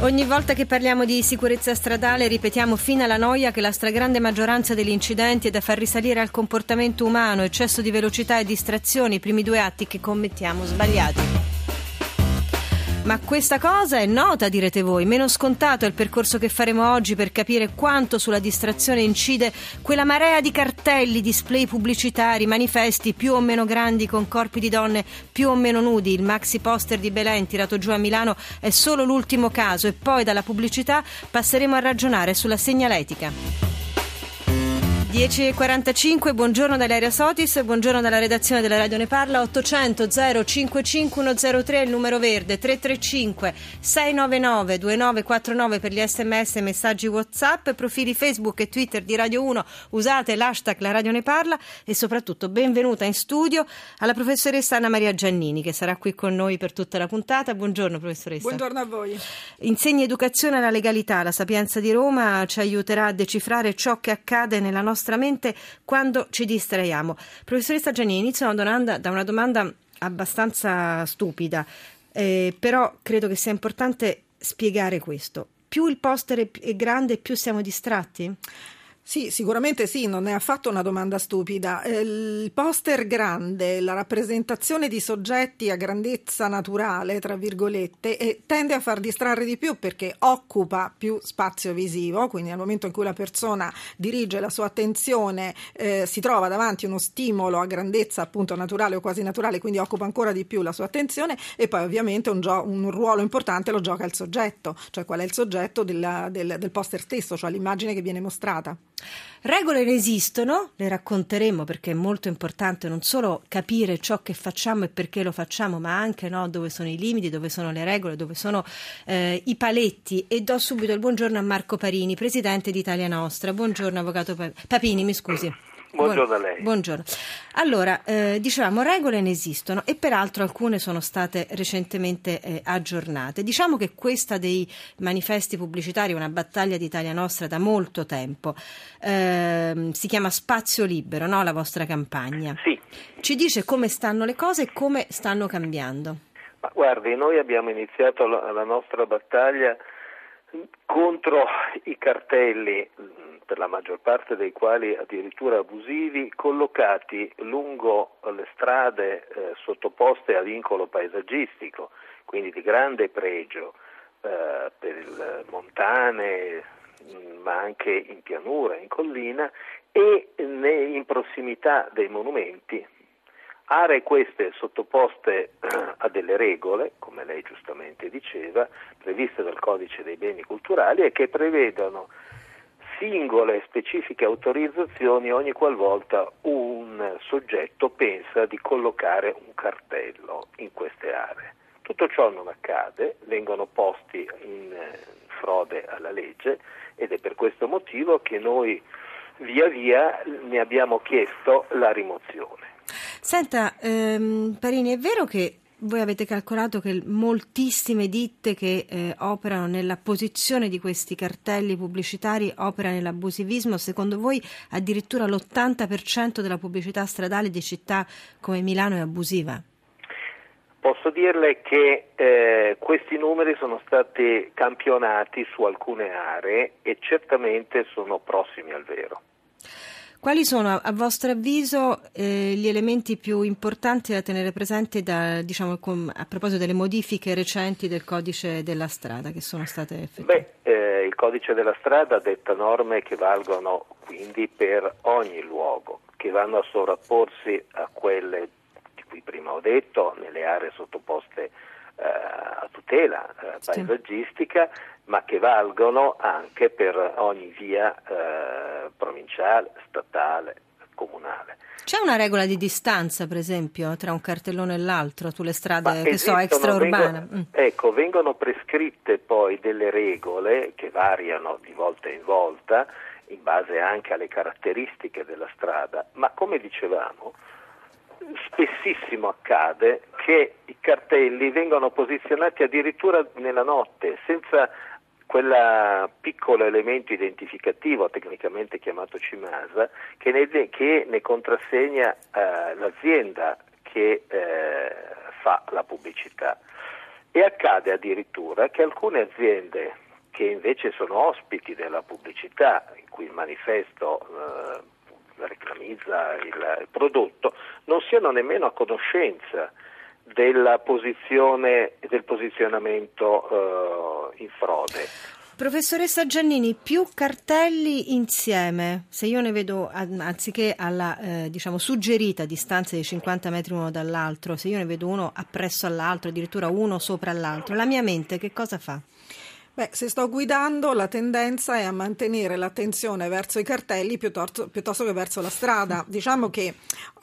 Ogni volta che parliamo di sicurezza stradale ripetiamo fino alla noia che la stragrande maggioranza degli incidenti è da far risalire al comportamento umano, eccesso di velocità e distrazioni, i primi due atti che commettiamo sbagliati. Ma questa cosa è nota, direte voi. Meno scontato è il percorso che faremo oggi per capire quanto sulla distrazione incide quella marea di cartelli, display pubblicitari, manifesti più o meno grandi con corpi di donne più o meno nudi. Il maxi poster di Belen tirato giù a Milano è solo l'ultimo caso e poi dalla pubblicità passeremo a ragionare sulla segnaletica. 10.45, buongiorno dall'Aria Sotis, buongiorno dalla redazione della Radio Ne Parla, 800 055103 il numero verde, 335 699 2949 per gli sms e messaggi whatsapp, profili Facebook e Twitter di Radio 1, usate l'hashtag La Radio Ne Parla e soprattutto benvenuta in studio alla professoressa Anna Maria Giannini che sarà qui con noi per tutta la puntata. Buongiorno professoressa. Buongiorno a voi. Insegna educazione alla legalità, la Sapienza di Roma ci aiuterà a decifrare ciò che accade nella nostra nostra mente quando ci distraiamo. Professoressa Giannini, inizio una domanda, da una domanda abbastanza stupida, eh, però credo che sia importante spiegare questo. Più il poster è grande, più siamo distratti? Sì, sicuramente sì, non è affatto una domanda stupida. Eh, il poster grande, la rappresentazione di soggetti a grandezza naturale, tra virgolette, e tende a far distrarre di più perché occupa più spazio visivo, quindi nel momento in cui la persona dirige la sua attenzione eh, si trova davanti uno stimolo a grandezza appunto naturale o quasi naturale, quindi occupa ancora di più la sua attenzione e poi ovviamente un, gio- un ruolo importante lo gioca il soggetto, cioè qual è il soggetto della, del, del poster stesso, cioè l'immagine che viene mostrata. Regole ne esistono, le racconteremo perché è molto importante non solo capire ciò che facciamo e perché lo facciamo, ma anche no, dove sono i limiti, dove sono le regole, dove sono eh, i paletti. E do subito il buongiorno a Marco Parini, presidente di Italia Nostra. Buongiorno, avvocato Papini, mi scusi. Buongiorno a lei. Buongiorno. Allora, eh, dicevamo, regole ne esistono e peraltro alcune sono state recentemente eh, aggiornate. Diciamo che questa dei manifesti pubblicitari è una battaglia di Italia Nostra da molto tempo. Eh, si chiama Spazio Libero, no? La vostra campagna. Sì. Ci dice come stanno le cose e come stanno cambiando. Ma guardi, noi abbiamo iniziato la, la nostra battaglia contro i cartelli per la maggior parte dei quali addirittura abusivi, collocati lungo le strade eh, sottoposte a vincolo paesaggistico, quindi di grande pregio eh, per montane, mm, ma anche in pianura, in collina e in prossimità dei monumenti. Aree queste sottoposte eh, a delle regole, come lei giustamente diceva, previste dal Codice dei beni culturali e che prevedono singole specifiche autorizzazioni ogni qualvolta un soggetto pensa di collocare un cartello in queste aree. Tutto ciò non accade, vengono posti in eh, frode alla legge ed è per questo motivo che noi via via ne abbiamo chiesto la rimozione. Senta, ehm, Parini, è vero che voi avete calcolato che moltissime ditte che eh, operano nella posizione di questi cartelli pubblicitari operano nell'abusivismo. Secondo voi addirittura l'80% della pubblicità stradale di città come Milano è abusiva? Posso dirle che eh, questi numeri sono stati campionati su alcune aree e certamente sono prossimi al vero. Quali sono a vostro avviso eh, gli elementi più importanti da tenere presenti da, diciamo, com, a proposito delle modifiche recenti del codice della strada che sono state effettuate? Beh, eh, il codice della strada detta norme che valgono quindi per ogni luogo, che vanno a sovrapporsi a quelle di cui prima ho detto, nelle aree sottoposte eh, a tutela eh, paesaggistica, ma che valgono anche per ogni via eh, provinciale, statale, comunale. C'è una regola di distanza, per esempio, tra un cartellone e l'altro, sulle strade, che so, extraurbane? vengono- Mm. Ecco, vengono prescritte poi delle regole che variano di volta in volta in base anche alle caratteristiche della strada, ma come dicevamo, spessissimo accade che i cartelli vengano posizionati addirittura nella notte senza quel piccolo elemento identificativo, tecnicamente chiamato CIMASA, che ne, che ne contrassegna eh, l'azienda che eh, fa la pubblicità. E accade addirittura che alcune aziende che invece sono ospiti della pubblicità, in cui il manifesto eh, reclamizza il, il prodotto, non siano nemmeno a conoscenza della posizione del posizionamento eh, in frode. Professoressa Giannini, più cartelli insieme, se io ne vedo an- anziché alla eh, diciamo suggerita distanza di 50 metri uno dall'altro, se io ne vedo uno appresso all'altro, addirittura uno sopra l'altro, la mia mente che cosa fa? Beh, se sto guidando, la tendenza è a mantenere l'attenzione verso i cartelli piuttosto, piuttosto che verso la strada. Diciamo che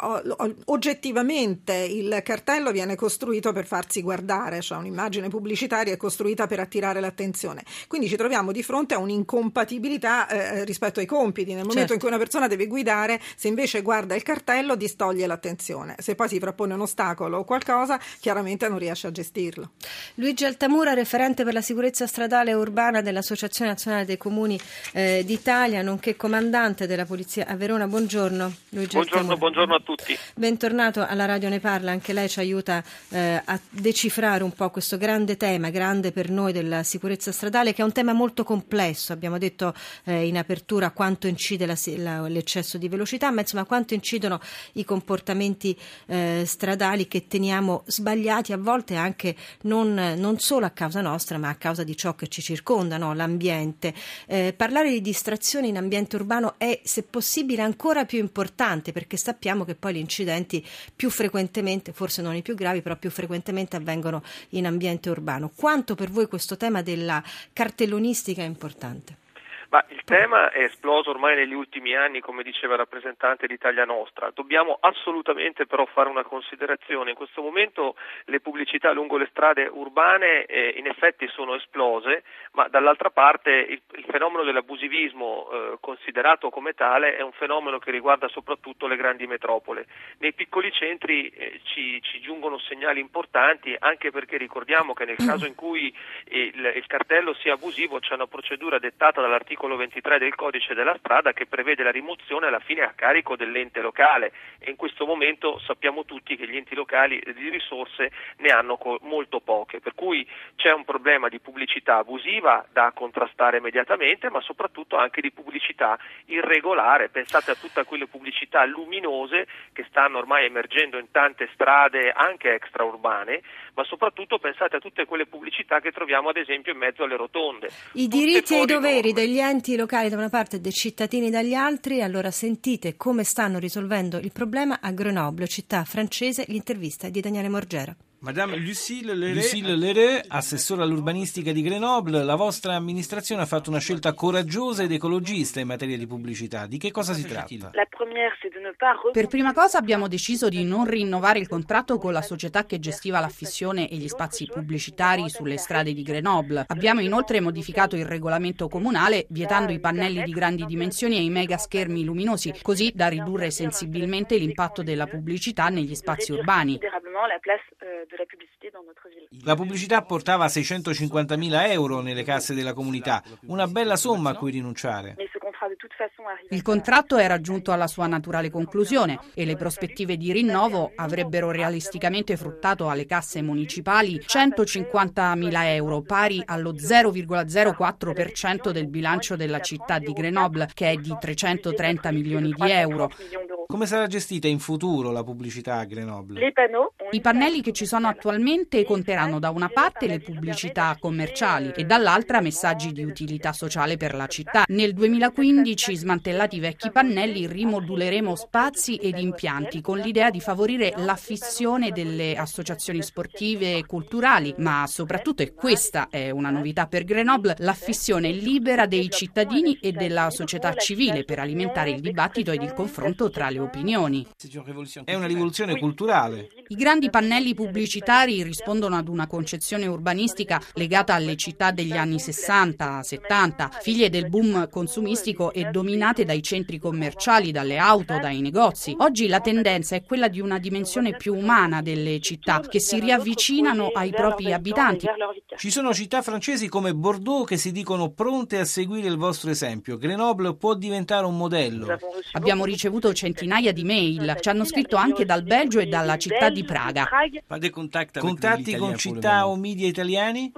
o- o- oggettivamente il cartello viene costruito per farsi guardare, cioè un'immagine pubblicitaria è costruita per attirare l'attenzione. Quindi ci troviamo di fronte a un'incompatibilità eh, rispetto ai compiti. Nel momento Certo. in cui una persona deve guidare, se invece guarda il cartello, distoglie l'attenzione. Se poi si frappone un ostacolo o qualcosa, chiaramente non riesce a gestirlo. Luigi Altamura, referente per la sicurezza stradale e urbana dell'Associazione Nazionale dei Comuni eh, d'Italia, nonché comandante della Polizia a Verona. Buongiorno Luigi Buongiorno, buongiorno a tutti. Bentornato alla Radio Ne Parla, anche lei ci aiuta eh, a decifrare un po' questo grande tema, grande per noi della sicurezza stradale, che è un tema molto complesso. Abbiamo detto eh, in apertura quanto incide la- la- l'eccesso di velocità, ma insomma quanto incidono i comportamenti eh, stradali che teniamo sbagliati, a volte anche non, non solo a causa nostra, ma a causa di ciò che ci circonda, no? l'ambiente. Eh, parlare di distrazione in ambiente urbano è, se possibile, ancora più importante perché sappiamo che poi gli incidenti più frequentemente, forse non i più gravi, però più frequentemente avvengono in ambiente urbano. Quanto per voi questo tema della cartellonistica è importante? Ma il tema è esploso ormai negli ultimi anni, come diceva il rappresentante d'Italia Nostra. Dobbiamo assolutamente però fare una considerazione. In questo momento le pubblicità lungo le strade urbane eh, in effetti sono esplose, ma dall'altra parte il, il fenomeno dell'abusivismo eh, considerato come tale è un fenomeno che riguarda soprattutto le grandi metropole. Nei piccoli centri eh, ci, ci giungono segnali importanti anche perché ricordiamo che nel caso in cui il, il cartello sia abusivo c'è una procedura dettata dall'articolo 23 del codice della strada che prevede la rimozione alla fine a carico dell'ente locale e in questo momento sappiamo tutti che gli enti locali di risorse ne hanno molto poche, per cui c'è un problema di pubblicità abusiva da contrastare immediatamente, ma soprattutto anche di pubblicità irregolare. Pensate a tutte quelle pubblicità luminose che stanno ormai emergendo in tante strade anche extraurbane, ma soprattutto pensate a tutte quelle pubblicità che troviamo ad esempio in mezzo alle rotonde. I diritti e i doveri degli enti locali da una parte e dei cittadini dagli altri, allora sentite come stanno risolvendo il problema a Grenoble, città francese, l'intervista di Daniele Morgera. Madame Lucille Lere, Lucille Lere, assessore all'urbanistica di Grenoble, la vostra amministrazione ha fatto una scelta coraggiosa ed ecologista in materia di pubblicità. Di che cosa si tratta? Per prima cosa abbiamo deciso di non rinnovare il contratto con la società che gestiva l'affissione e gli spazi pubblicitari sulle strade di Grenoble. Abbiamo inoltre modificato il regolamento comunale vietando i pannelli di grandi dimensioni e i mega schermi luminosi, così da ridurre sensibilmente l'impatto della pubblicità negli spazi urbani. La pubblicità portava 650.000 euro nelle casse della comunità, una bella somma a cui rinunciare. Il contratto era giunto alla sua naturale conclusione e le prospettive di rinnovo avrebbero realisticamente fruttato alle casse municipali 150.000 euro, pari allo 0,04% del bilancio della città di Grenoble, che è di 330 milioni di euro. Come sarà gestita in futuro la pubblicità a Grenoble? I pannelli che ci sono attualmente conterranno da una parte le pubblicità commerciali e dall'altra messaggi di utilità sociale per la città. Nel 2015 2015, smantellati i vecchi pannelli, rimoduleremo spazi ed impianti con l'idea di favorire l'affissione delle associazioni sportive e culturali, ma soprattutto, e questa è una novità per Grenoble, l'affissione libera dei cittadini e della società civile per alimentare il dibattito ed il confronto tra le opinioni. È una rivoluzione culturale. I grandi pannelli pubblicitari rispondono ad una concezione urbanistica legata alle città degli anni 60-70, figlie del boom consumistico e dominate dai centri commerciali, dalle auto, dai negozi. Oggi la tendenza è quella di una dimensione più umana delle città che si riavvicinano ai propri abitanti. Ci sono città francesi come Bordeaux che si dicono pronte a seguire il vostro esempio. Grenoble può diventare un modello. Abbiamo ricevuto centinaia di mail, ci hanno scritto anche dal Belgio e dalla città di Praga. Contatti con città o media italiani?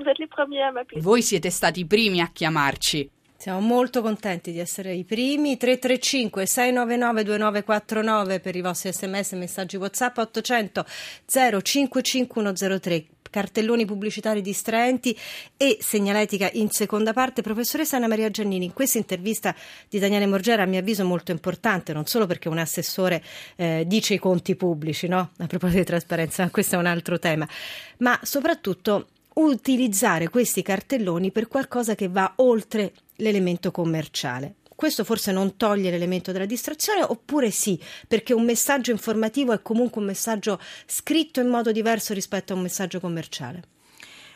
Voi siete stati i primi a chiamarci. Siamo molto contenti di essere i primi. 335 699 2949 per i vostri sms e messaggi WhatsApp 800 055103 cartelloni pubblicitari distraenti e segnaletica in seconda parte. Professoressa Anna Maria Giannini, in questa intervista di Daniele Morgera, a mio avviso molto importante, non solo perché un assessore eh, dice i conti pubblici, no? a proposito di trasparenza, questo è un altro tema, ma soprattutto utilizzare questi cartelloni per qualcosa che va oltre l'elemento commerciale. Questo forse non toglie l'elemento della distrazione, oppure sì, perché un messaggio informativo è comunque un messaggio scritto in modo diverso rispetto a un messaggio commerciale.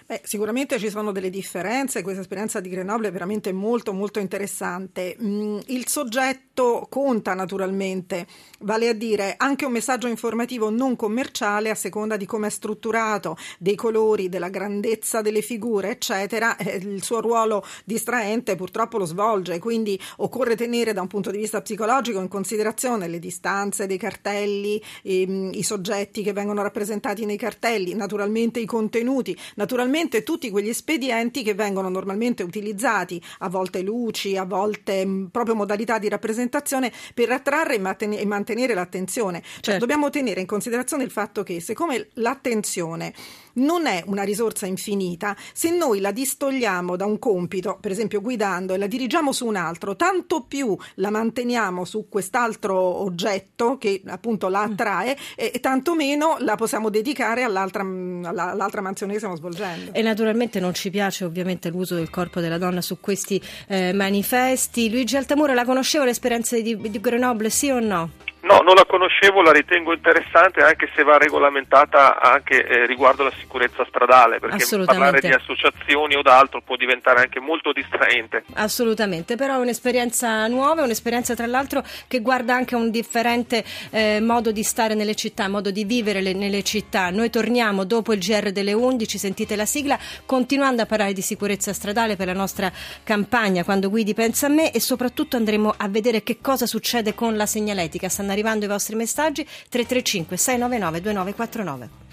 Beh, sicuramente ci sono delle differenze, questa esperienza di Grenoble è veramente molto molto interessante. Mm, il soggetto conta naturalmente, vale a dire anche un messaggio informativo non commerciale a seconda di come è strutturato, dei colori, della grandezza delle figure, eccetera, eh, il suo ruolo distraente purtroppo lo svolge, quindi occorre tenere da un punto di vista psicologico in considerazione le distanze dei cartelli, i, i soggetti che vengono rappresentati nei cartelli, naturalmente i contenuti, naturalmente tutti quegli espedienti che vengono normalmente utilizzati, a volte luci, a volte mh, proprio modalità di rappresentazione per attrarre e, manten- e mantenere l'attenzione. Cioè, certo. dobbiamo tenere in considerazione il fatto che siccome l'attenzione non è una risorsa infinita, se noi la distogliamo da un compito, per esempio guidando, e la dirigiamo su un altro, tanto più la manteniamo su quest'altro oggetto che appunto la attrae, e, e tanto meno la possiamo dedicare all'altra, all'altra mansione che stiamo svolgendo. E naturalmente non ci piace ovviamente l'uso del corpo della donna su questi eh, manifesti. Luigi Altamura la conosceva l'esperienza di, di Grenoble, sì o no? No, non la conoscevo, la ritengo interessante anche se va regolamentata anche eh, riguardo la sicurezza stradale, perché parlare di associazioni o d'altro può diventare anche molto distraente. Assolutamente, però è un'esperienza nuova, un'esperienza tra l'altro che guarda anche a un differente eh, modo di stare nelle città, modo di vivere le, nelle città. Noi torniamo dopo il GR delle 11, sentite la sigla, continuando a parlare di sicurezza stradale per la nostra campagna Quando guidi pensa a me e soprattutto andremo a vedere che cosa succede con la segnaletica. Stanno arrivando i vostri messaggi 335 699 2949.